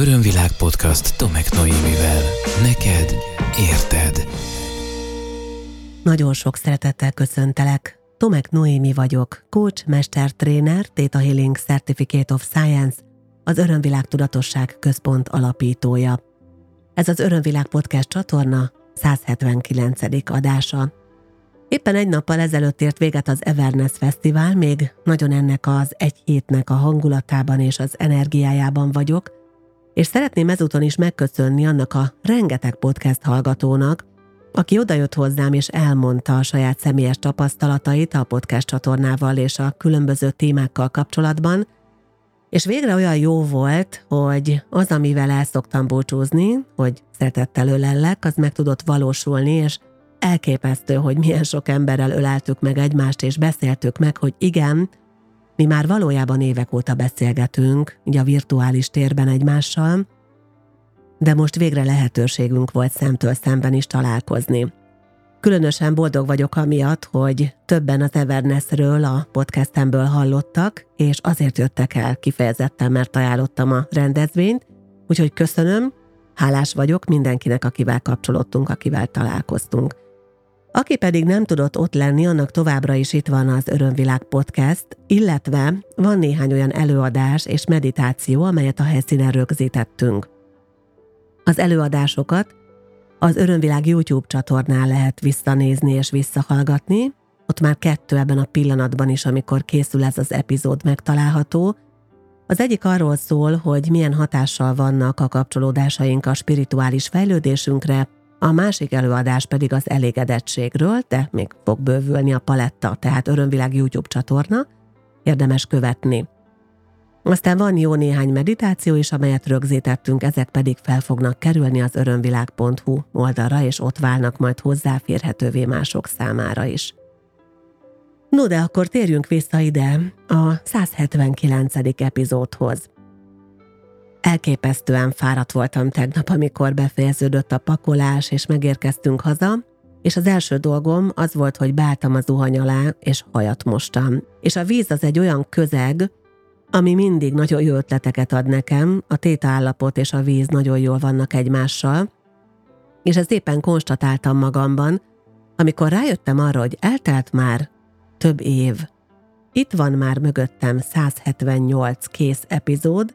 Örömvilág podcast Tomek Noémivel. Neked érted. Nagyon sok szeretettel köszöntelek. Tomek Noémi vagyok, coach, mester, tréner, Theta Healing Certificate of Science, az Örömvilág Tudatosság Központ alapítója. Ez az Örömvilág Podcast csatorna 179. adása. Éppen egy nappal ezelőtt ért véget az Everness Fesztivál, még nagyon ennek az egy hétnek a hangulatában és az energiájában vagyok, és szeretném ezúton is megköszönni annak a rengeteg podcast hallgatónak, aki odajött hozzám és elmondta a saját személyes tapasztalatait a podcast csatornával és a különböző témákkal kapcsolatban, és végre olyan jó volt, hogy az, amivel el szoktam búcsúzni, hogy szeretettel ölellek, az meg tudott valósulni, és elképesztő, hogy milyen sok emberrel öleltük meg egymást, és beszéltük meg, hogy igen, mi már valójában évek óta beszélgetünk, így a virtuális térben egymással, de most végre lehetőségünk volt szemtől szemben is találkozni. Különösen boldog vagyok amiatt, hogy többen az Evernessről a podcastemből hallottak, és azért jöttek el kifejezetten, mert ajánlottam a rendezvényt, úgyhogy köszönöm, hálás vagyok mindenkinek, akivel kapcsolódtunk, akivel találkoztunk. Aki pedig nem tudott ott lenni, annak továbbra is itt van az Örömvilág Podcast, illetve van néhány olyan előadás és meditáció, amelyet a helyszínen rögzítettünk. Az előadásokat az Örömvilág YouTube csatornán lehet visszanézni és visszahallgatni, ott már kettő ebben a pillanatban is, amikor készül ez az epizód megtalálható. Az egyik arról szól, hogy milyen hatással vannak a kapcsolódásaink a spirituális fejlődésünkre, a másik előadás pedig az elégedettségről, de még fog bővülni a paletta, tehát Örömvilág YouTube csatorna, érdemes követni. Aztán van jó néhány meditáció is, amelyet rögzítettünk, ezek pedig fel fognak kerülni az örömvilág.hu oldalra, és ott válnak majd hozzáférhetővé mások számára is. No, de akkor térjünk vissza ide a 179. epizódhoz. Elképesztően fáradt voltam tegnap, amikor befejeződött a pakolás, és megérkeztünk haza, és az első dolgom az volt, hogy beálltam az zuhany alá, és hajat mostam. És a víz az egy olyan közeg, ami mindig nagyon jó ötleteket ad nekem, a tétaállapot és a víz nagyon jól vannak egymással, és ezt éppen konstatáltam magamban, amikor rájöttem arra, hogy eltelt már több év. Itt van már mögöttem 178 kész epizód,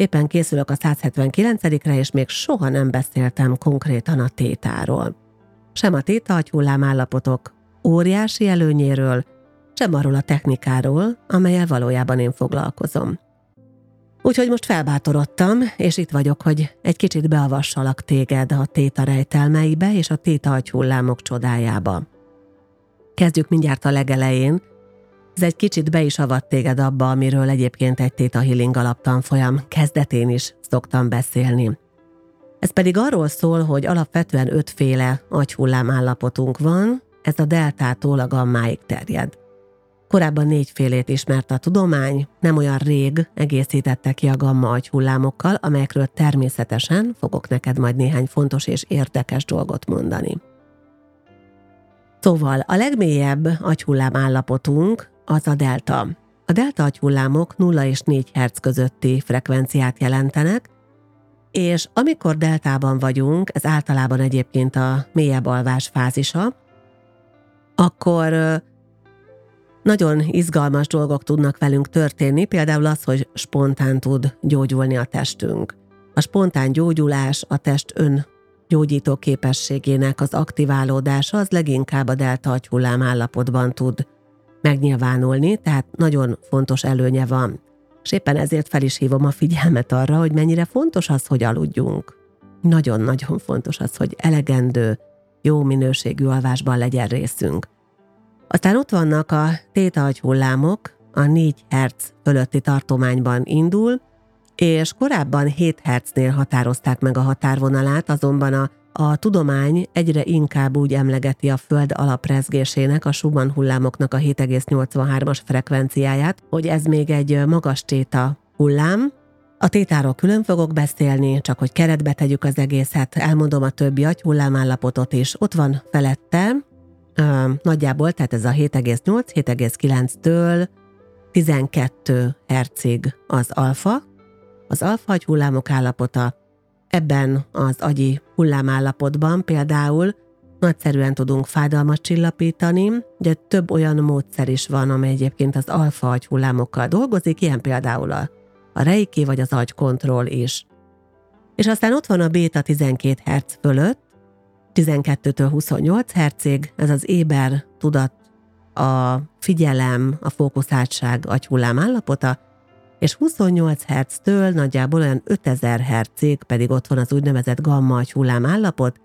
Éppen készülök a 179-re, és még soha nem beszéltem konkrétan a tétáról. Sem a téta agyhullám állapotok óriási előnyéről, sem arról a technikáról, amelyel valójában én foglalkozom. Úgyhogy most felbátorodtam, és itt vagyok, hogy egy kicsit beavassalak téged a téta rejtelmeibe és a téta agyhullámok csodájába. Kezdjük mindjárt a legelején, ez egy kicsit be is avat téged abba, amiről egyébként egy Theta Healing alaptanfolyam kezdetén is szoktam beszélni. Ez pedig arról szól, hogy alapvetően ötféle agyhullám állapotunk van, ez a deltától a gammáig terjed. Korábban négyfélét ismert a tudomány, nem olyan rég egészítette ki a gamma agyhullámokkal, amelyekről természetesen fogok neked majd néhány fontos és érdekes dolgot mondani. Szóval a legmélyebb agyhullám állapotunk az a delta. A delta agyhullámok 0 és 4 Hz közötti frekvenciát jelentenek, és amikor deltában vagyunk, ez általában egyébként a mélyebb alvás fázisa, akkor nagyon izgalmas dolgok tudnak velünk történni, például az, hogy spontán tud gyógyulni a testünk. A spontán gyógyulás, a test ön gyógyító képességének az aktiválódása az leginkább a delta agyhullám állapotban tud megnyilvánulni, tehát nagyon fontos előnye van. És éppen ezért fel is hívom a figyelmet arra, hogy mennyire fontos az, hogy aludjunk. Nagyon-nagyon fontos az, hogy elegendő, jó minőségű alvásban legyen részünk. Aztán ott vannak a téta agyhullámok, a 4 Hz fölötti tartományban indul, és korábban 7 Hz-nél határozták meg a határvonalát, azonban a a tudomány egyre inkább úgy emlegeti a Föld alaprezgésének, a Schumann hullámoknak a 7,83-as frekvenciáját, hogy ez még egy magas téta hullám, a tétáról külön fogok beszélni, csak hogy keretbe tegyük az egészet, elmondom a többi agyhullámállapotot is. Ott van felette, nagyjából, tehát ez a 7,8, 7,9-től 12 hercig az alfa az alfa hullámok állapota. Ebben az agyi hullámállapotban például nagyszerűen tudunk fájdalmat csillapítani, de több olyan módszer is van, amely egyébként az alfa hullámokkal dolgozik, ilyen például a, a reiki vagy az agykontroll is. És aztán ott van a béta 12 Hz fölött, 12-től 28 Hz-ig, ez az éber tudat, a figyelem, a fókuszáltság agyhullám állapota, és 28 Hz-től nagyjából olyan 5000 Hz-ig pedig ott van az úgynevezett gamma agyhullám állapot,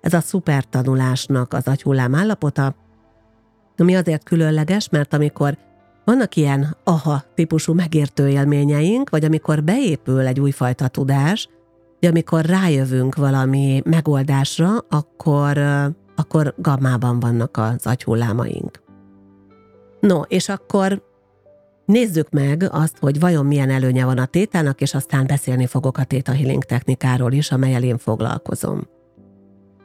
ez a szupertanulásnak az agyhullám állapota, ami azért különleges, mert amikor vannak ilyen aha típusú megértő élményeink, vagy amikor beépül egy újfajta tudás, de amikor rájövünk valami megoldásra, akkor, akkor gammában vannak az agyhullámaink. No, és akkor nézzük meg azt, hogy vajon milyen előnye van a tétának, és aztán beszélni fogok a Theta Healing technikáról is, amelyel én foglalkozom.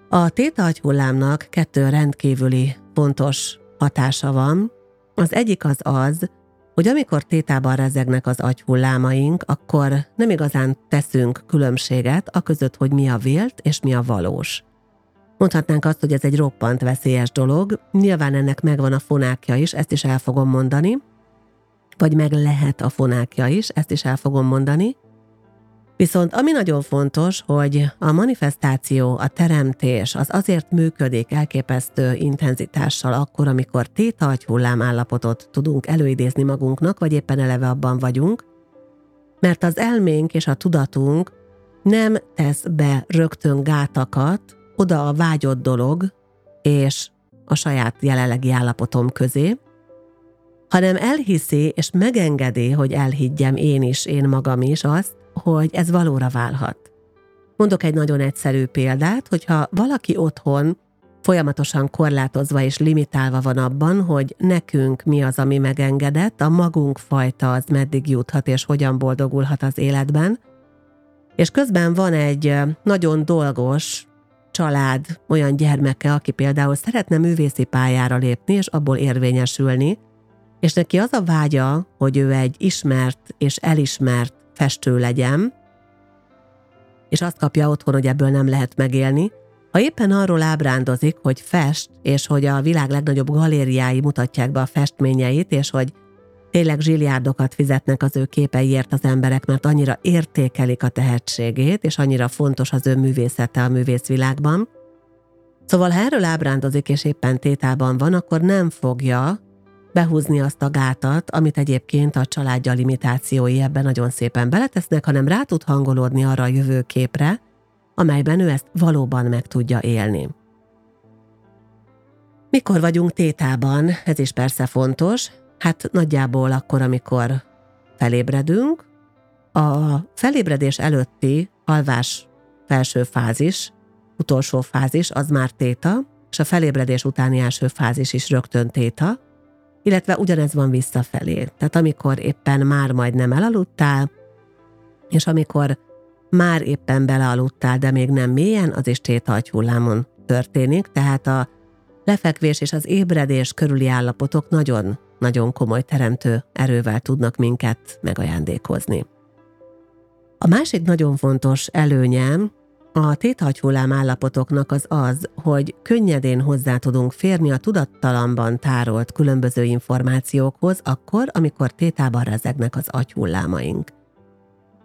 A téta agyhullámnak kettő rendkívüli fontos hatása van. Az egyik az az, hogy amikor tétában rezegnek az agyhullámaink, akkor nem igazán teszünk különbséget a között, hogy mi a vélt és mi a valós. Mondhatnánk azt, hogy ez egy roppant veszélyes dolog, nyilván ennek megvan a fonákja is, ezt is el fogom mondani, vagy meg lehet a fonákja is, ezt is el fogom mondani, Viszont ami nagyon fontos, hogy a manifestáció, a teremtés az azért működik elképesztő intenzitással akkor, amikor téta állapotot tudunk előidézni magunknak, vagy éppen eleve abban vagyunk, mert az elménk és a tudatunk nem tesz be rögtön gátakat oda a vágyott dolog és a saját jelenlegi állapotom közé, hanem elhiszi és megengedi, hogy elhiggyem én is, én magam is azt, hogy ez valóra válhat. Mondok egy nagyon egyszerű példát, hogyha valaki otthon folyamatosan korlátozva és limitálva van abban, hogy nekünk mi az, ami megengedett, a magunk fajta az meddig juthat és hogyan boldogulhat az életben, és közben van egy nagyon dolgos család, olyan gyermeke, aki például szeretne művészi pályára lépni és abból érvényesülni, és neki az a vágya, hogy ő egy ismert és elismert festő legyen, és azt kapja otthon, hogy ebből nem lehet megélni, ha éppen arról ábrándozik, hogy fest, és hogy a világ legnagyobb galériái mutatják be a festményeit, és hogy tényleg zsiliárdokat fizetnek az ő képeiért az emberek, mert annyira értékelik a tehetségét, és annyira fontos az ő művészete a művészvilágban. Szóval ha erről ábrándozik, és éppen tétában van, akkor nem fogja behúzni azt a gátat, amit egyébként a családja limitációi ebben nagyon szépen beletesznek, hanem rá tud hangolódni arra a jövőképre, amelyben ő ezt valóban meg tudja élni. Mikor vagyunk tétában, ez is persze fontos, hát nagyjából akkor, amikor felébredünk, a felébredés előtti alvás felső fázis, utolsó fázis, az már téta, és a felébredés utáni első fázis is rögtön téta, illetve ugyanez van visszafelé. Tehát amikor éppen már majd nem elaludtál, és amikor már éppen belealudtál, de még nem mélyen, az is hullámon történik, tehát a lefekvés és az ébredés körüli állapotok nagyon-nagyon komoly teremtő erővel tudnak minket megajándékozni. A másik nagyon fontos előnye a téthagyhullám állapotoknak az az, hogy könnyedén hozzá tudunk férni a tudattalamban tárolt különböző információkhoz akkor, amikor tétában rezegnek az agyhullámaink.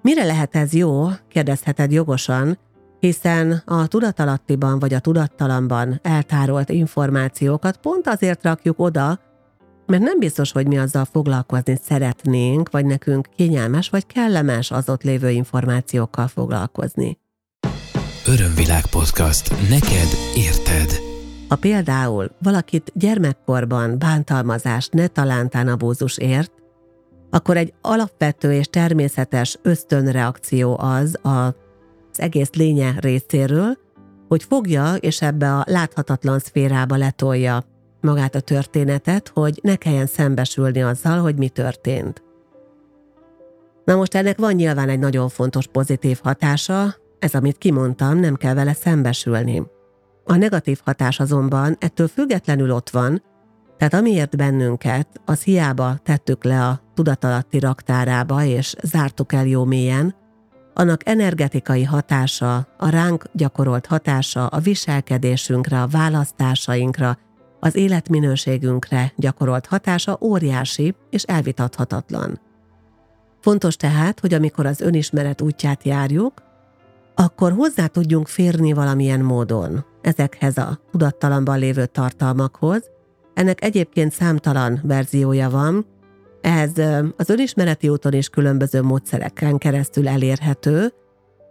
Mire lehet ez jó, kérdezheted jogosan, hiszen a tudatalattiban vagy a tudattalamban eltárolt információkat pont azért rakjuk oda, mert nem biztos, hogy mi azzal foglalkozni szeretnénk, vagy nekünk kényelmes vagy kellemes az ott lévő információkkal foglalkozni. Örömvilág podcast. Neked érted. Ha például valakit gyermekkorban bántalmazást, ne talántán abúzus ért, akkor egy alapvető és természetes ösztönreakció az a, az egész lénye részéről, hogy fogja és ebbe a láthatatlan szférába letolja magát a történetet, hogy ne kelljen szembesülni azzal, hogy mi történt. Na most ennek van nyilván egy nagyon fontos pozitív hatása, ez, amit kimondtam, nem kell vele szembesülni. A negatív hatás azonban ettől függetlenül ott van, tehát amiért bennünket, az hiába tettük le a tudatalatti raktárába és zártuk el jó mélyen, annak energetikai hatása, a ránk gyakorolt hatása, a viselkedésünkre, a választásainkra, az életminőségünkre gyakorolt hatása óriási és elvitathatatlan. Fontos tehát, hogy amikor az önismeret útját járjuk, akkor hozzá tudjunk férni valamilyen módon ezekhez a tudattalamban lévő tartalmakhoz. Ennek egyébként számtalan verziója van, ez az önismereti úton is különböző módszereken keresztül elérhető,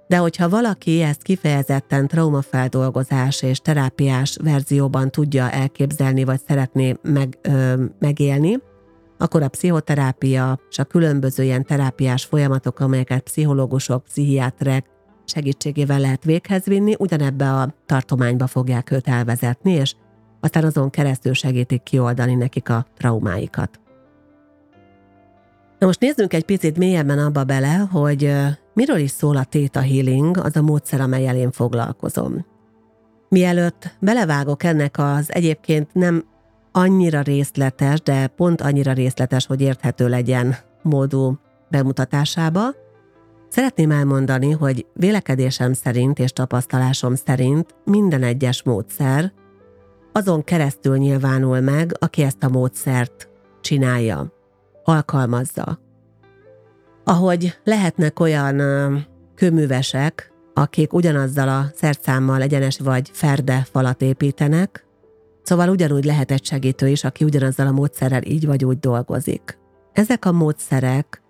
de hogyha valaki ezt kifejezetten traumafeldolgozás és terápiás verzióban tudja elképzelni, vagy szeretné meg, ö, megélni, akkor a pszichoterápia és a különböző ilyen terápiás folyamatok, amelyeket pszichológusok, pszichiátrek segítségével lehet véghez vinni, ugyanebbe a tartományba fogják őt elvezetni, és aztán azon keresztül segítik kioldani nekik a traumáikat. Na most nézzünk egy picit mélyebben abba bele, hogy miről is szól a Theta Healing, az a módszer, amelyel én foglalkozom. Mielőtt belevágok ennek az egyébként nem annyira részletes, de pont annyira részletes, hogy érthető legyen módú bemutatásába, szeretném elmondani, hogy vélekedésem szerint és tapasztalásom szerint minden egyes módszer azon keresztül nyilvánul meg, aki ezt a módszert csinálja alkalmazza. Ahogy lehetnek olyan kőművesek, akik ugyanazzal a szertszámmal egyenes vagy ferde falat építenek, szóval ugyanúgy lehet egy segítő is, aki ugyanazzal a módszerrel így vagy úgy dolgozik. Ezek a módszerek,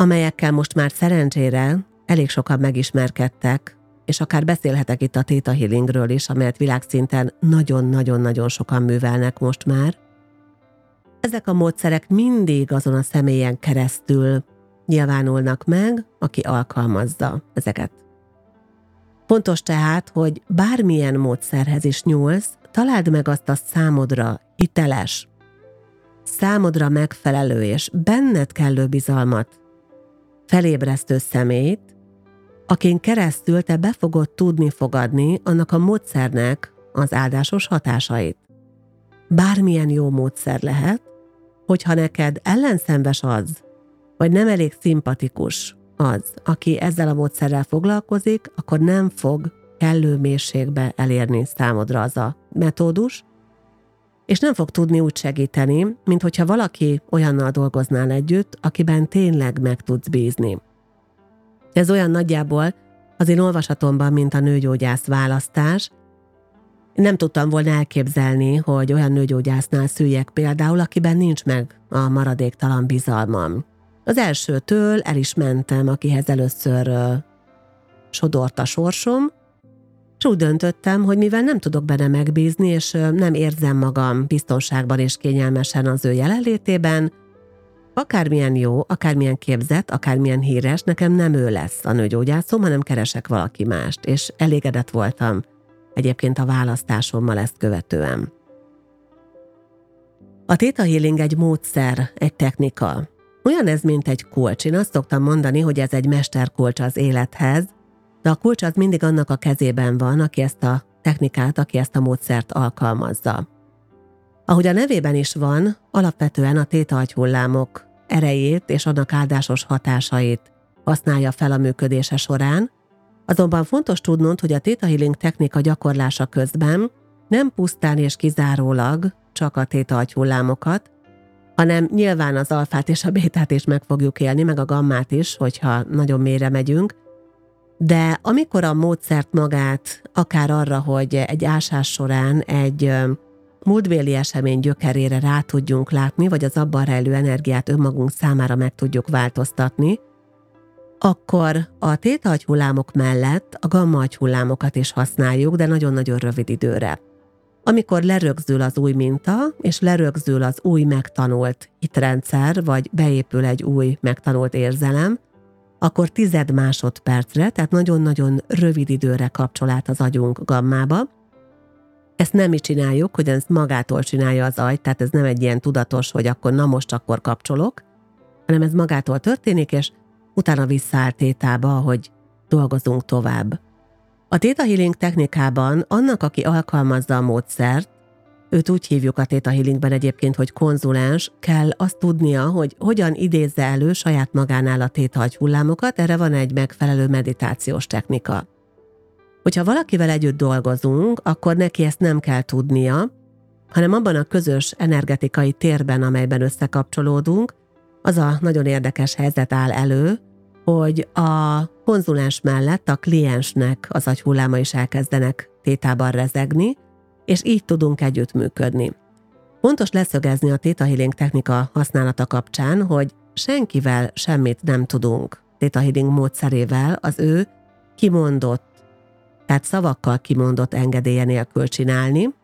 amelyekkel most már szerencsére elég sokan megismerkedtek, és akár beszélhetek itt a Theta Healingről is, amelyet világszinten nagyon-nagyon-nagyon sokan művelnek most már, ezek a módszerek mindig azon a személyen keresztül nyilvánulnak meg, aki alkalmazza ezeket. Fontos tehát, hogy bármilyen módszerhez is nyúlsz, találd meg azt a számodra hiteles, számodra megfelelő és benned kellő bizalmat felébresztő szemét, akin keresztül te be fogod tudni fogadni annak a módszernek az áldásos hatásait. Bármilyen jó módszer lehet, hogyha neked ellenszenves az, vagy nem elég szimpatikus az, aki ezzel a módszerrel foglalkozik, akkor nem fog kellő mélységbe elérni számodra az a metódus, és nem fog tudni úgy segíteni, mint hogyha valaki olyannal dolgoznál együtt, akiben tényleg meg tudsz bízni. Ez olyan nagyjából az én olvasatomban, mint a nőgyógyász választás, nem tudtam volna elképzelni, hogy olyan nőgyógyásznál szüljek például, akiben nincs meg a maradéktalan bizalmam. Az elsőtől el is mentem, akihez először uh, sodort a sorsom, és úgy döntöttem, hogy mivel nem tudok benne megbízni, és nem érzem magam biztonságban és kényelmesen az ő jelenlétében, akármilyen jó, akármilyen képzett, akármilyen híres, nekem nem ő lesz a nőgyógyászom, hanem keresek valaki mást, és elégedett voltam egyébként a választásommal ezt követően. A Theta Healing egy módszer, egy technika. Olyan ez, mint egy kulcs. Én azt szoktam mondani, hogy ez egy mesterkulcs az élethez, de a kulcs az mindig annak a kezében van, aki ezt a technikát, aki ezt a módszert alkalmazza. Ahogy a nevében is van, alapvetően a téta hullámok erejét és annak áldásos hatásait használja fel a működése során, Azonban fontos tudnod, hogy a Theta Healing technika gyakorlása közben nem pusztán és kizárólag csak a téta hanem nyilván az alfát és a bétát is meg fogjuk élni, meg a gammát is, hogyha nagyon mélyre megyünk, de amikor a módszert magát, akár arra, hogy egy ásás során egy múltbéli esemény gyökerére rá tudjunk látni, vagy az abban rejlő energiát önmagunk számára meg tudjuk változtatni, akkor a téta agyhullámok mellett a gamma agyhullámokat is használjuk, de nagyon-nagyon rövid időre. Amikor lerögzül az új minta, és lerögzül az új megtanult hitrendszer, vagy beépül egy új megtanult érzelem, akkor tized másodpercre, tehát nagyon-nagyon rövid időre kapcsol át az agyunk gammába. Ezt nem mi csináljuk, hogy ezt magától csinálja az agy, tehát ez nem egy ilyen tudatos, hogy akkor na most akkor kapcsolok, hanem ez magától történik, és utána visszaáll tétába, hogy dolgozunk tovább. A Theta Healing technikában annak, aki alkalmazza a módszert, őt úgy hívjuk a Theta Healingben egyébként, hogy konzulens, kell azt tudnia, hogy hogyan idézze elő saját magánál a Theta hullámokat, erre van egy megfelelő meditációs technika. Hogyha valakivel együtt dolgozunk, akkor neki ezt nem kell tudnia, hanem abban a közös energetikai térben, amelyben összekapcsolódunk, az a nagyon érdekes helyzet áll elő, hogy a konzulens mellett a kliensnek az agyhulláma is elkezdenek tétában rezegni, és így tudunk együttműködni. Fontos leszögezni a Theta Healing technika használata kapcsán, hogy senkivel semmit nem tudunk Theta Healing módszerével az ő kimondott, tehát szavakkal kimondott engedélye nélkül csinálni.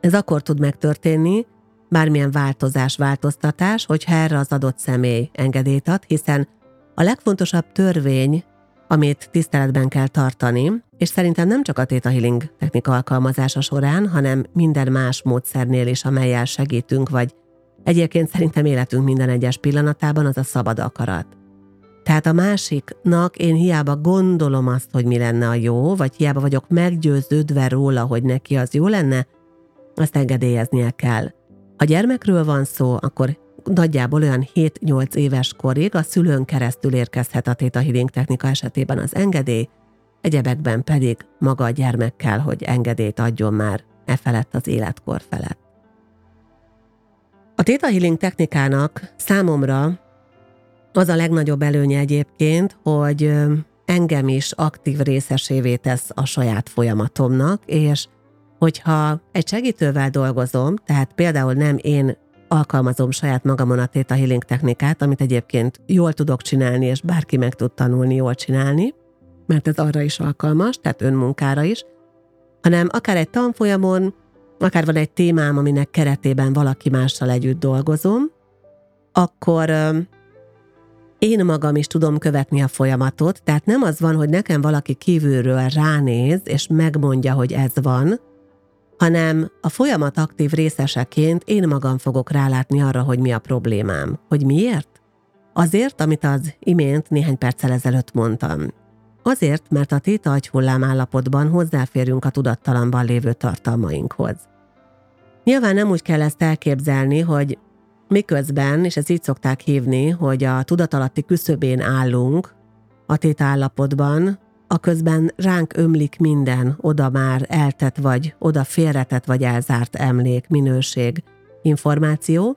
Ez akkor tud megtörténni, bármilyen változás, változtatás, hogyha erre az adott személy engedélyt ad, hiszen a legfontosabb törvény, amit tiszteletben kell tartani, és szerintem nem csak a Theta Healing technika alkalmazása során, hanem minden más módszernél is, amelyel segítünk, vagy egyébként szerintem életünk minden egyes pillanatában az a szabad akarat. Tehát a másiknak én hiába gondolom azt, hogy mi lenne a jó, vagy hiába vagyok meggyőződve róla, hogy neki az jó lenne, azt engedélyeznie kell. Ha gyermekről van szó, akkor nagyjából olyan 7-8 éves korig a szülőn keresztül érkezhet a Theta Healing technika esetében az engedély, egyebekben pedig maga a gyermek kell, hogy engedélyt adjon már e felett az életkor felett. A Theta Healing technikának számomra az a legnagyobb előnye egyébként, hogy engem is aktív részesévé tesz a saját folyamatomnak, és hogyha egy segítővel dolgozom, tehát például nem én alkalmazom saját magamon a Theta Healing technikát, amit egyébként jól tudok csinálni, és bárki meg tud tanulni jól csinálni, mert ez arra is alkalmas, tehát önmunkára is, hanem akár egy tanfolyamon, akár van egy témám, aminek keretében valaki mással együtt dolgozom, akkor én magam is tudom követni a folyamatot, tehát nem az van, hogy nekem valaki kívülről ránéz, és megmondja, hogy ez van, hanem a folyamat aktív részeseként én magam fogok rálátni arra, hogy mi a problémám. Hogy miért? Azért, amit az imént néhány perccel ezelőtt mondtam. Azért, mert a téta agyhullám állapotban hozzáférünk a tudattalamban lévő tartalmainkhoz. Nyilván nem úgy kell ezt elképzelni, hogy miközben, és ezt így szokták hívni, hogy a tudatalatti küszöbén állunk a téta állapotban, a közben ránk ömlik minden, oda már eltett vagy, oda félretett vagy elzárt emlék, minőség, információ,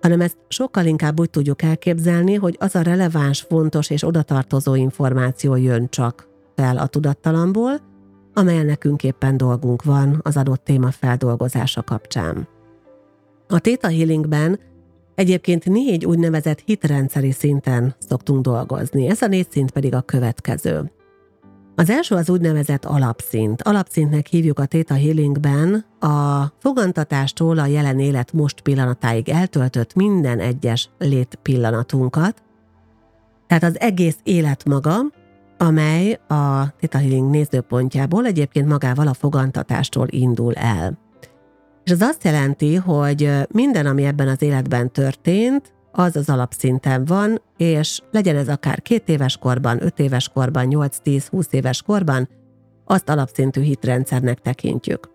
hanem ezt sokkal inkább úgy tudjuk elképzelni, hogy az a releváns, fontos és odatartozó információ jön csak fel a tudattalamból, amelyen nekünk éppen dolgunk van az adott téma feldolgozása kapcsán. A Theta Healingben egyébként négy úgynevezett hitrendszeri szinten szoktunk dolgozni, ez a négy szint pedig a következő. Az első az úgynevezett alapszint. Alapszintnek hívjuk a Theta Healingben a fogantatástól a jelen élet most pillanatáig eltöltött minden egyes lét pillanatunkat. Tehát az egész élet maga, amely a Theta Healing nézőpontjából egyébként magával a fogantatástól indul el. És az azt jelenti, hogy minden, ami ebben az életben történt, az az alapszinten van, és legyen ez akár két éves korban, öt éves korban, 8-10-20 éves korban, azt alapszintű hitrendszernek tekintjük.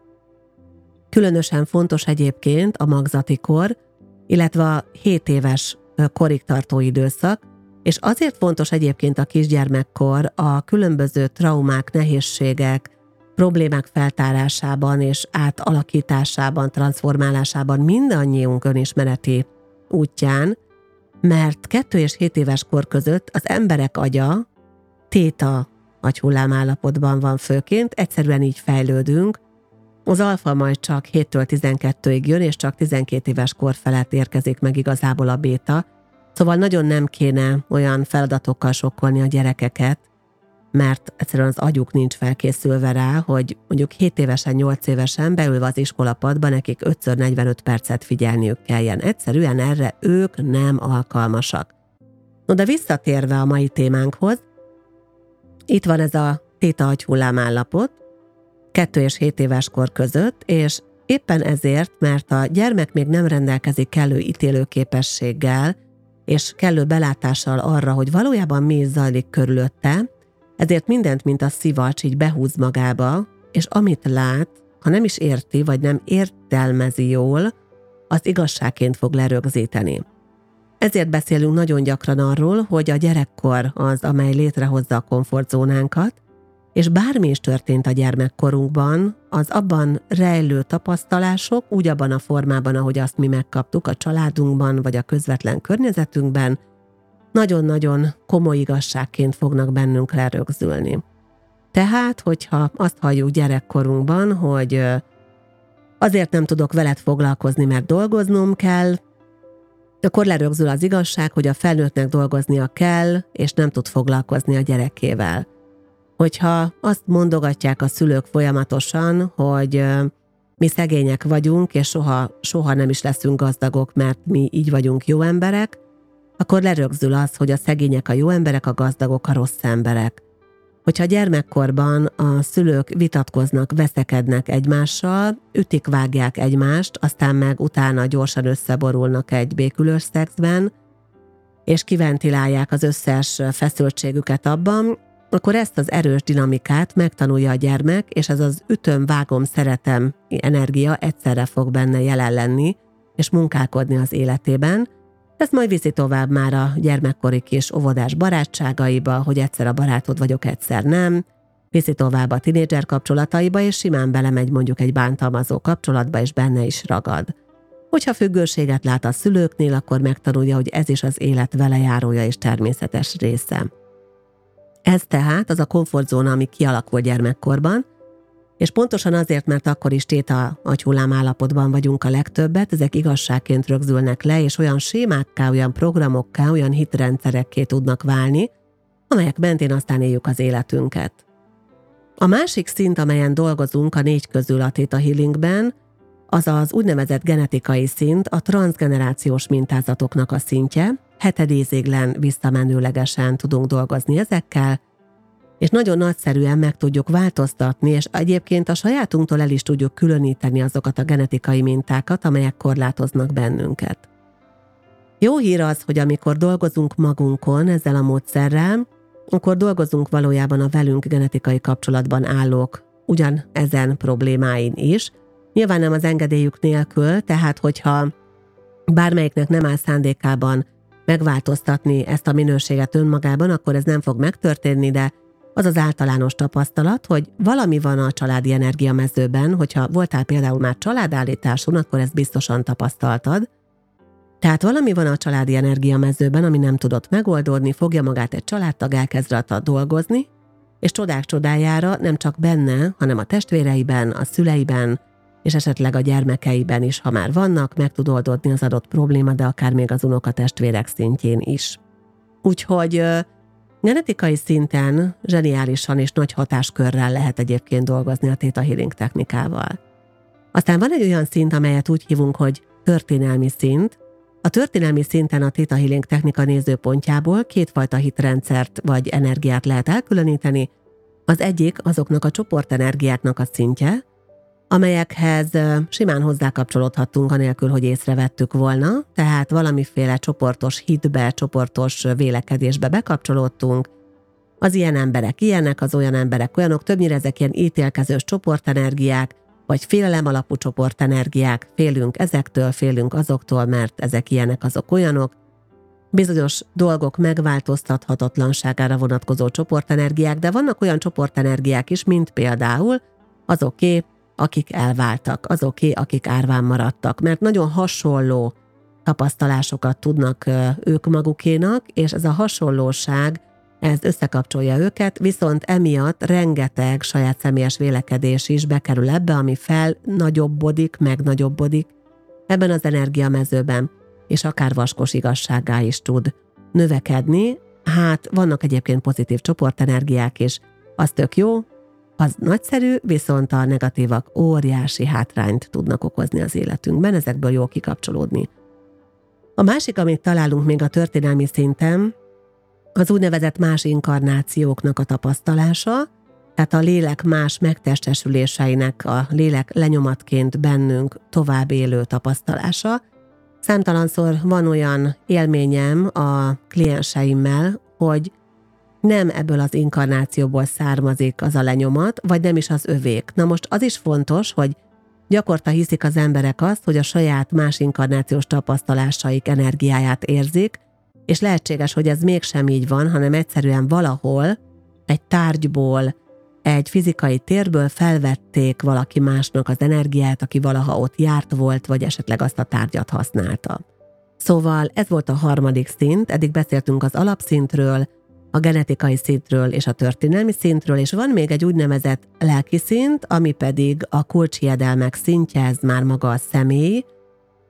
Különösen fontos egyébként a magzati kor, illetve a 7 éves korig tartó időszak, és azért fontos egyébként a kisgyermekkor a különböző traumák, nehézségek, problémák feltárásában és átalakításában, transformálásában mindannyiunk önismereti útján, mert 2 és 7 éves kor között az emberek agya téta agyhullám állapotban van főként, egyszerűen így fejlődünk, az alfa majd csak 7-től 12-ig jön, és csak 12 éves kor felett érkezik meg igazából a béta, szóval nagyon nem kéne olyan feladatokkal sokkolni a gyerekeket, mert egyszerűen az agyuk nincs felkészülve rá, hogy mondjuk 7 évesen, 8 évesen beülve az iskolapadba nekik 5-45 percet figyelniük kelljen. Egyszerűen erre ők nem alkalmasak. No de visszatérve a mai témánkhoz, itt van ez a téta agyhullám állapot, 2 és 7 éves kor között, és éppen ezért, mert a gyermek még nem rendelkezik kellő ítélőképességgel, és kellő belátással arra, hogy valójában mi zajlik körülötte, ezért mindent, mint a szivacs így behúz magába, és amit lát, ha nem is érti, vagy nem értelmezi jól, az igazságként fog lerögzíteni. Ezért beszélünk nagyon gyakran arról, hogy a gyerekkor az, amely létrehozza a komfortzónánkat, és bármi is történt a gyermekkorunkban, az abban rejlő tapasztalások úgy abban a formában, ahogy azt mi megkaptuk a családunkban vagy a közvetlen környezetünkben, nagyon-nagyon komoly igazságként fognak bennünk lerögzülni. Tehát, hogyha azt halljuk gyerekkorunkban, hogy azért nem tudok veled foglalkozni, mert dolgoznom kell, akkor lerögzül az igazság, hogy a felnőttnek dolgoznia kell, és nem tud foglalkozni a gyerekével. Hogyha azt mondogatják a szülők folyamatosan, hogy mi szegények vagyunk, és soha, soha nem is leszünk gazdagok, mert mi így vagyunk jó emberek, akkor lerögzül az, hogy a szegények a jó emberek, a gazdagok a rossz emberek. Hogyha gyermekkorban a szülők vitatkoznak, veszekednek egymással, ütik, vágják egymást, aztán meg utána gyorsan összeborulnak egy békülős szexben, és kiventilálják az összes feszültségüket abban, akkor ezt az erős dinamikát megtanulja a gyermek, és ez az ütöm, vágom, szeretem energia egyszerre fog benne jelen lenni, és munkálkodni az életében, ez majd viszi tovább már a gyermekkori kis óvodás barátságaiba, hogy egyszer a barátod vagyok, egyszer nem, viszi tovább a tinédzser kapcsolataiba, és simán belemegy mondjuk egy bántalmazó kapcsolatba, és benne is ragad. Hogyha függőséget lát a szülőknél, akkor megtanulja, hogy ez is az élet velejárója és természetes része. Ez tehát az a komfortzóna, ami kialakul gyermekkorban, és pontosan azért, mert akkor is téta agyhullám állapotban vagyunk a legtöbbet, ezek igazságként rögzülnek le, és olyan sémákká, olyan programokká, olyan hitrendszerekké tudnak válni, amelyek mentén aztán éljük az életünket. A másik szint, amelyen dolgozunk a négy közül a Theta Healingben, az az úgynevezett genetikai szint, a transgenerációs mintázatoknak a szintje, hetedézéglen visszamenőlegesen tudunk dolgozni ezekkel, és nagyon nagyszerűen meg tudjuk változtatni, és egyébként a sajátunktól el is tudjuk különíteni azokat a genetikai mintákat, amelyek korlátoznak bennünket. Jó hír az, hogy amikor dolgozunk magunkon ezzel a módszerrel, akkor dolgozunk valójában a velünk genetikai kapcsolatban állók ugyan ezen problémáin is, nyilván nem az engedélyük nélkül, tehát hogyha bármelyiknek nem áll szándékában megváltoztatni ezt a minőséget önmagában, akkor ez nem fog megtörténni, de az az általános tapasztalat, hogy valami van a családi energiamezőben, hogyha voltál például már családállításon, akkor ezt biztosan tapasztaltad. Tehát valami van a családi energiamezőben, ami nem tudott megoldódni, fogja magát egy családtag, elkezd rajta dolgozni, és csodák csodájára nem csak benne, hanem a testvéreiben, a szüleiben, és esetleg a gyermekeiben is, ha már vannak, meg tud oldódni az adott probléma, de akár még az unokatestvérek szintjén is. Úgyhogy Genetikai szinten zseniálisan és nagy hatáskörrel lehet egyébként dolgozni a Theta Healing technikával. Aztán van egy olyan szint, amelyet úgy hívunk, hogy történelmi szint. A történelmi szinten a Theta Healing technika nézőpontjából kétfajta hitrendszert vagy energiát lehet elkülöníteni. Az egyik azoknak a csoportenergiáknak a szintje, amelyekhez simán hozzákapcsolódhattunk anélkül, hogy észrevettük volna, tehát valamiféle csoportos hitbe, csoportos vélekedésbe bekapcsolódtunk, az ilyen emberek ilyenek, az olyan emberek olyanok, többnyire ezek ilyen ítélkezős csoportenergiák, vagy félelem alapú csoportenergiák, félünk ezektől, félünk azoktól, mert ezek ilyenek, azok olyanok, bizonyos dolgok megváltoztathatatlanságára vonatkozó csoportenergiák, de vannak olyan csoportenergiák is, mint például azoké, akik elváltak, azoké, akik árván maradtak, mert nagyon hasonló tapasztalásokat tudnak ők magukénak, és ez a hasonlóság, ez összekapcsolja őket, viszont emiatt rengeteg saját személyes vélekedés is bekerül ebbe, ami fel nagyobbodik, meg nagyobbodik ebben az energiamezőben, és akár vaskos igazságá is tud növekedni. Hát vannak egyébként pozitív csoportenergiák is, az tök jó, az nagyszerű, viszont a negatívak óriási hátrányt tudnak okozni az életünkben, ezekből jó kikapcsolódni. A másik, amit találunk még a történelmi szinten, az úgynevezett más inkarnációknak a tapasztalása, tehát a lélek más megtestesüléseinek a lélek lenyomatként bennünk tovább élő tapasztalása. Számtalanszor van olyan élményem a klienseimmel, hogy nem ebből az inkarnációból származik az a lenyomat, vagy nem is az övék. Na most az is fontos, hogy gyakorta hiszik az emberek azt, hogy a saját más inkarnációs tapasztalásaik energiáját érzik, és lehetséges, hogy ez mégsem így van, hanem egyszerűen valahol egy tárgyból, egy fizikai térből felvették valaki másnak az energiát, aki valaha ott járt volt, vagy esetleg azt a tárgyat használta. Szóval ez volt a harmadik szint, eddig beszéltünk az alapszintről, a genetikai szintről és a történelmi szintről, és van még egy úgynevezett lelki szint, ami pedig a kulcsiedelmek szintje, ez már maga a személy,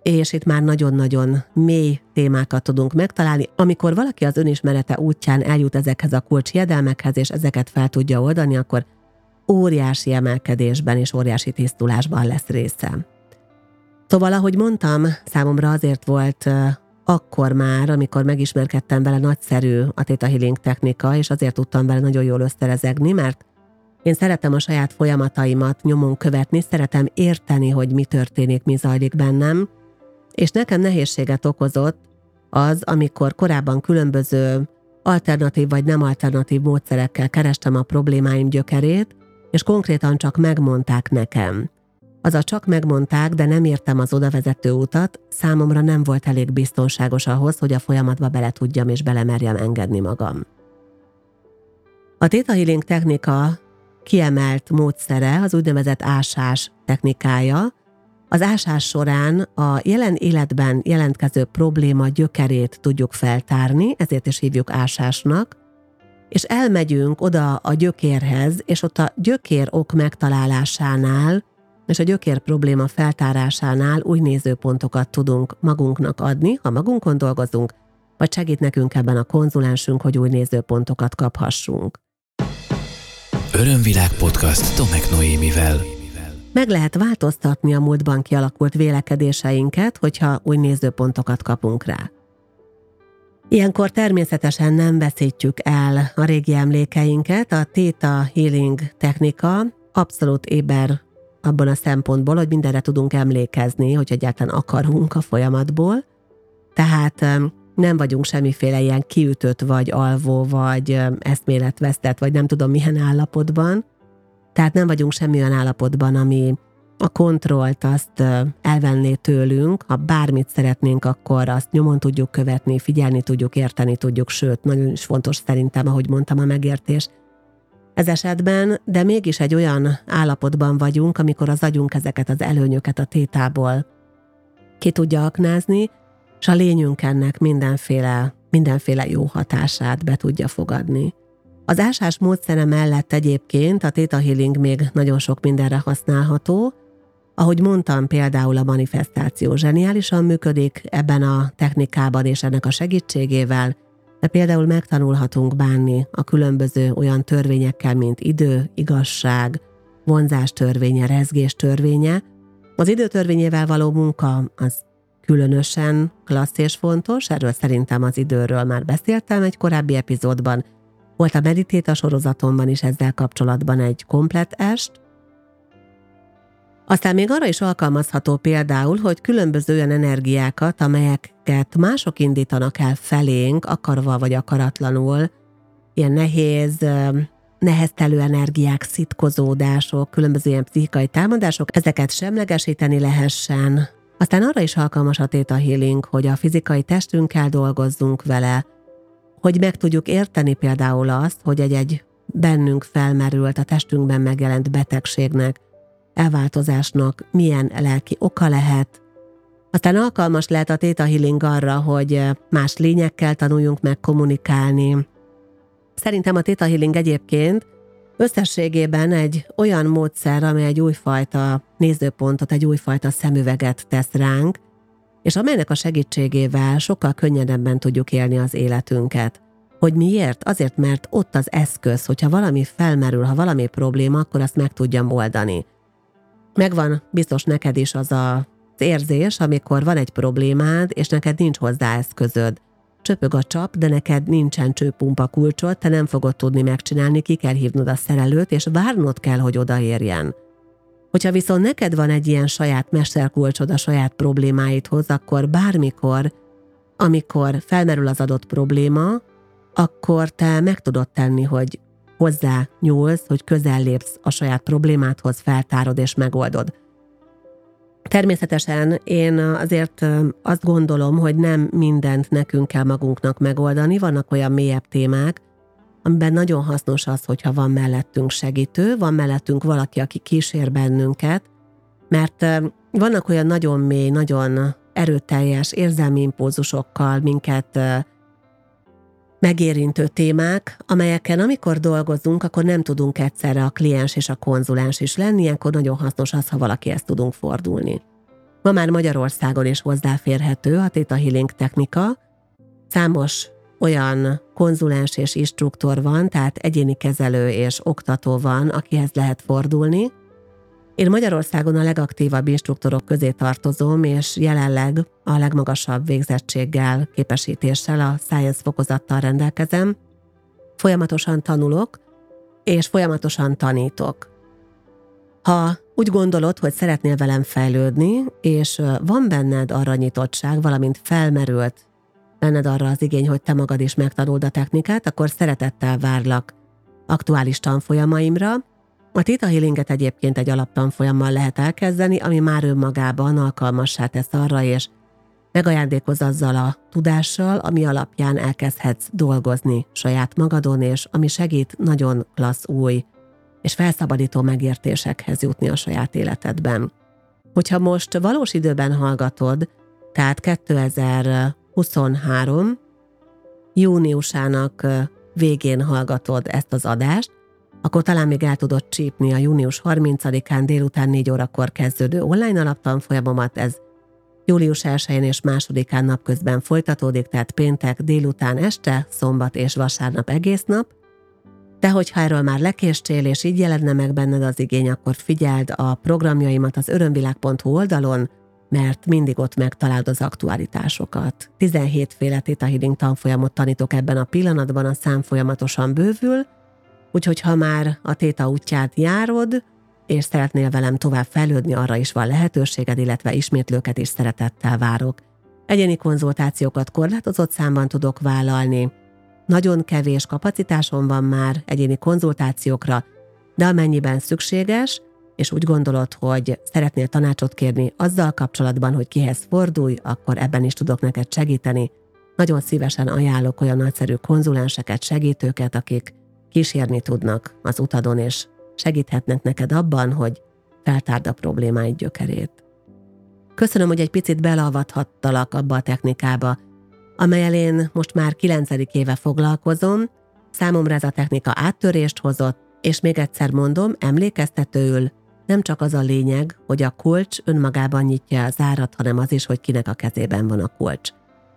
és itt már nagyon-nagyon mély témákat tudunk megtalálni. Amikor valaki az önismerete útján eljut ezekhez a kulcsjedelmekhez, és ezeket fel tudja oldani, akkor óriási emelkedésben és óriási tisztulásban lesz része. Szóval, ahogy mondtam, számomra azért volt akkor már, amikor megismerkedtem vele, nagyszerű a Theta Healing technika, és azért tudtam vele nagyon jól összerezegni, mert én szeretem a saját folyamataimat nyomon követni, szeretem érteni, hogy mi történik, mi zajlik bennem, és nekem nehézséget okozott az, amikor korábban különböző alternatív vagy nem alternatív módszerekkel kerestem a problémáim gyökerét, és konkrétan csak megmondták nekem. Az a csak megmondták, de nem értem az odavezető utat, számomra nem volt elég biztonságos ahhoz, hogy a folyamatba bele tudjam és belemerjem engedni magam. A Theta Healing technika kiemelt módszere az úgynevezett ásás technikája, az ásás során a jelen életben jelentkező probléma gyökerét tudjuk feltárni, ezért is hívjuk ásásnak, és elmegyünk oda a gyökérhez, és ott a gyökér ok megtalálásánál és a gyökér probléma feltárásánál új nézőpontokat tudunk magunknak adni, ha magunkon dolgozunk, vagy segít nekünk ebben a konzulensünk, hogy új nézőpontokat kaphassunk. Örömvilág podcast Tomek Noémivel. Meg lehet változtatni a múltban kialakult vélekedéseinket, hogyha új nézőpontokat kapunk rá. Ilyenkor természetesen nem veszítjük el a régi emlékeinket, a Theta Healing technika abszolút éber abban a szempontból, hogy mindenre tudunk emlékezni, hogy egyáltalán akarunk a folyamatból. Tehát nem vagyunk semmiféle ilyen kiütött, vagy alvó, vagy eszméletvesztett, vagy nem tudom milyen állapotban. Tehát nem vagyunk semmi olyan állapotban, ami a kontrollt azt elvenné tőlünk, ha bármit szeretnénk, akkor azt nyomon tudjuk követni, figyelni tudjuk, érteni tudjuk, sőt, nagyon is fontos szerintem, ahogy mondtam, a megértés. Ez esetben, de mégis egy olyan állapotban vagyunk, amikor az agyunk ezeket az előnyöket a tétából. Ki tudja aknázni, és a lényünk ennek mindenféle, mindenféle jó hatását be tudja fogadni. Az ásás módszere mellett egyébként a Theta Healing még nagyon sok mindenre használható, ahogy mondtam, például a manifestáció zseniálisan működik ebben a technikában és ennek a segítségével, de például megtanulhatunk bánni a különböző olyan törvényekkel, mint idő, igazság, vonzás törvénye, rezgés törvénye. Az időtörvényével való munka az különösen klassz és fontos, erről szerintem az időről már beszéltem egy korábbi epizódban. Volt a meditéta sorozatomban is ezzel kapcsolatban egy komplet est, aztán még arra is alkalmazható például, hogy különböző olyan energiákat, amelyeket mások indítanak el felénk, akarva vagy akaratlanul, ilyen nehéz, neheztelő energiák, szitkozódások, különböző ilyen pszichikai támadások, ezeket semlegesíteni lehessen. Aztán arra is alkalmas a Theta Healing, hogy a fizikai testünkkel dolgozzunk vele, hogy meg tudjuk érteni például azt, hogy egy-egy bennünk felmerült, a testünkben megjelent betegségnek elváltozásnak milyen lelki oka lehet. Aztán alkalmas lehet a Theta Healing arra, hogy más lényekkel tanuljunk meg kommunikálni. Szerintem a Theta Healing egyébként összességében egy olyan módszer, amely egy újfajta nézőpontot, egy újfajta szemüveget tesz ránk, és amelynek a segítségével sokkal könnyedebben tudjuk élni az életünket. Hogy miért? Azért, mert ott az eszköz, hogyha valami felmerül, ha valami probléma, akkor azt meg tudjam oldani. Megvan biztos neked is az a érzés, amikor van egy problémád, és neked nincs hozzá eszközöd. Csöpög a csap, de neked nincsen csőpumpa kulcsot, te nem fogod tudni megcsinálni, ki kell hívnod a szerelőt, és várnod kell, hogy odaérjen. Hogyha viszont neked van egy ilyen saját mesterkulcsod a saját problémáidhoz, akkor bármikor, amikor felmerül az adott probléma, akkor te meg tudod tenni, hogy hozzá nyúlsz, hogy közel lépsz a saját problémádhoz, feltárod és megoldod. Természetesen én azért azt gondolom, hogy nem mindent nekünk kell magunknak megoldani, vannak olyan mélyebb témák, amiben nagyon hasznos az, hogyha van mellettünk segítő, van mellettünk valaki, aki kísér bennünket, mert vannak olyan nagyon mély, nagyon erőteljes érzelmi impulzusokkal minket megérintő témák, amelyeken amikor dolgozunk, akkor nem tudunk egyszerre a kliens és a konzulens is lenni, ilyenkor nagyon hasznos az, ha valaki ezt tudunk fordulni. Ma már Magyarországon is hozzáférhető a Theta Healing technika. Számos olyan konzulens és instruktor van, tehát egyéni kezelő és oktató van, akihez lehet fordulni, én Magyarországon a legaktívabb instruktorok közé tartozom, és jelenleg a legmagasabb végzettséggel, képesítéssel, a Science fokozattal rendelkezem. Folyamatosan tanulok, és folyamatosan tanítok. Ha úgy gondolod, hogy szeretnél velem fejlődni, és van benned arra nyitottság, valamint felmerült benned arra az igény, hogy te magad is megtanuld a technikát, akkor szeretettel várlak aktuális tanfolyamaimra, a Theta Healinget egyébként egy alaptanfolyammal lehet elkezdeni, ami már önmagában alkalmassá tesz arra, és megajándékoz azzal a tudással, ami alapján elkezdhetsz dolgozni saját magadon, és ami segít nagyon klassz új és felszabadító megértésekhez jutni a saját életedben. Hogyha most valós időben hallgatod, tehát 2023 júniusának végén hallgatod ezt az adást, akkor talán még el tudod csípni a június 30-án délután 4 órakor kezdődő online alaptanfolyamomat, ez július 1-én és 2-án napközben folytatódik, tehát péntek délután este, szombat és vasárnap egész nap, de hogyha erről már lekéstél, és így jelenne meg benned az igény, akkor figyeld a programjaimat az örömvilág.hu oldalon, mert mindig ott megtalálod az aktualitásokat. 17 féle Theta Healing tanfolyamot tanítok ebben a pillanatban, a szám folyamatosan bővül, Úgyhogy ha már a téta útját járod, és szeretnél velem tovább fejlődni, arra is van lehetőséged, illetve ismétlőket is szeretettel várok. Egyéni konzultációkat korlátozott számban tudok vállalni. Nagyon kevés kapacitásom van már egyéni konzultációkra, de amennyiben szükséges, és úgy gondolod, hogy szeretnél tanácsot kérni azzal kapcsolatban, hogy kihez fordulj, akkor ebben is tudok neked segíteni. Nagyon szívesen ajánlok olyan nagyszerű konzulenseket, segítőket, akik kísérni tudnak az utadon, és segíthetnek neked abban, hogy feltárd a problémáid gyökerét. Köszönöm, hogy egy picit belavathattalak abba a technikába, amelyel én most már kilencedik éve foglalkozom, számomra ez a technika áttörést hozott, és még egyszer mondom, emlékeztetőül, nem csak az a lényeg, hogy a kulcs önmagában nyitja az árat, hanem az is, hogy kinek a kezében van a kulcs.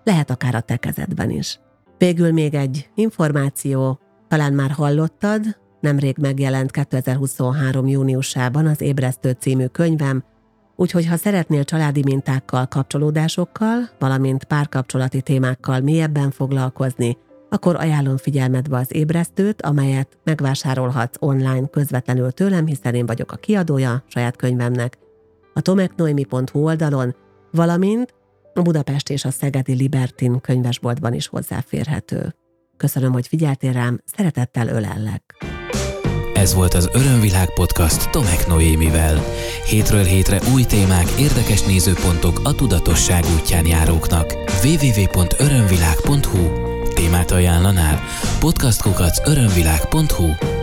Lehet akár a te kezedben is. Végül még egy információ, talán már hallottad, nemrég megjelent 2023. júniusában az Ébresztő című könyvem, úgyhogy ha szeretnél családi mintákkal, kapcsolódásokkal, valamint párkapcsolati témákkal mélyebben foglalkozni, akkor ajánlom figyelmetbe az ébresztőt, amelyet megvásárolhatsz online közvetlenül tőlem, hiszen én vagyok a kiadója saját könyvemnek, a tomeknoimi.hu oldalon, valamint a Budapest és a Szegedi Libertin könyvesboltban is hozzáférhető. Köszönöm, hogy figyeltél rám, szeretettel ölellek. Ez volt az Örömvilág podcast Tomek Noémivel. Hétről hétre új témák, érdekes nézőpontok a tudatosság útján járóknak. www.örömvilág.hu Témát ajánlanál? Podcastkukac örömvilág.hu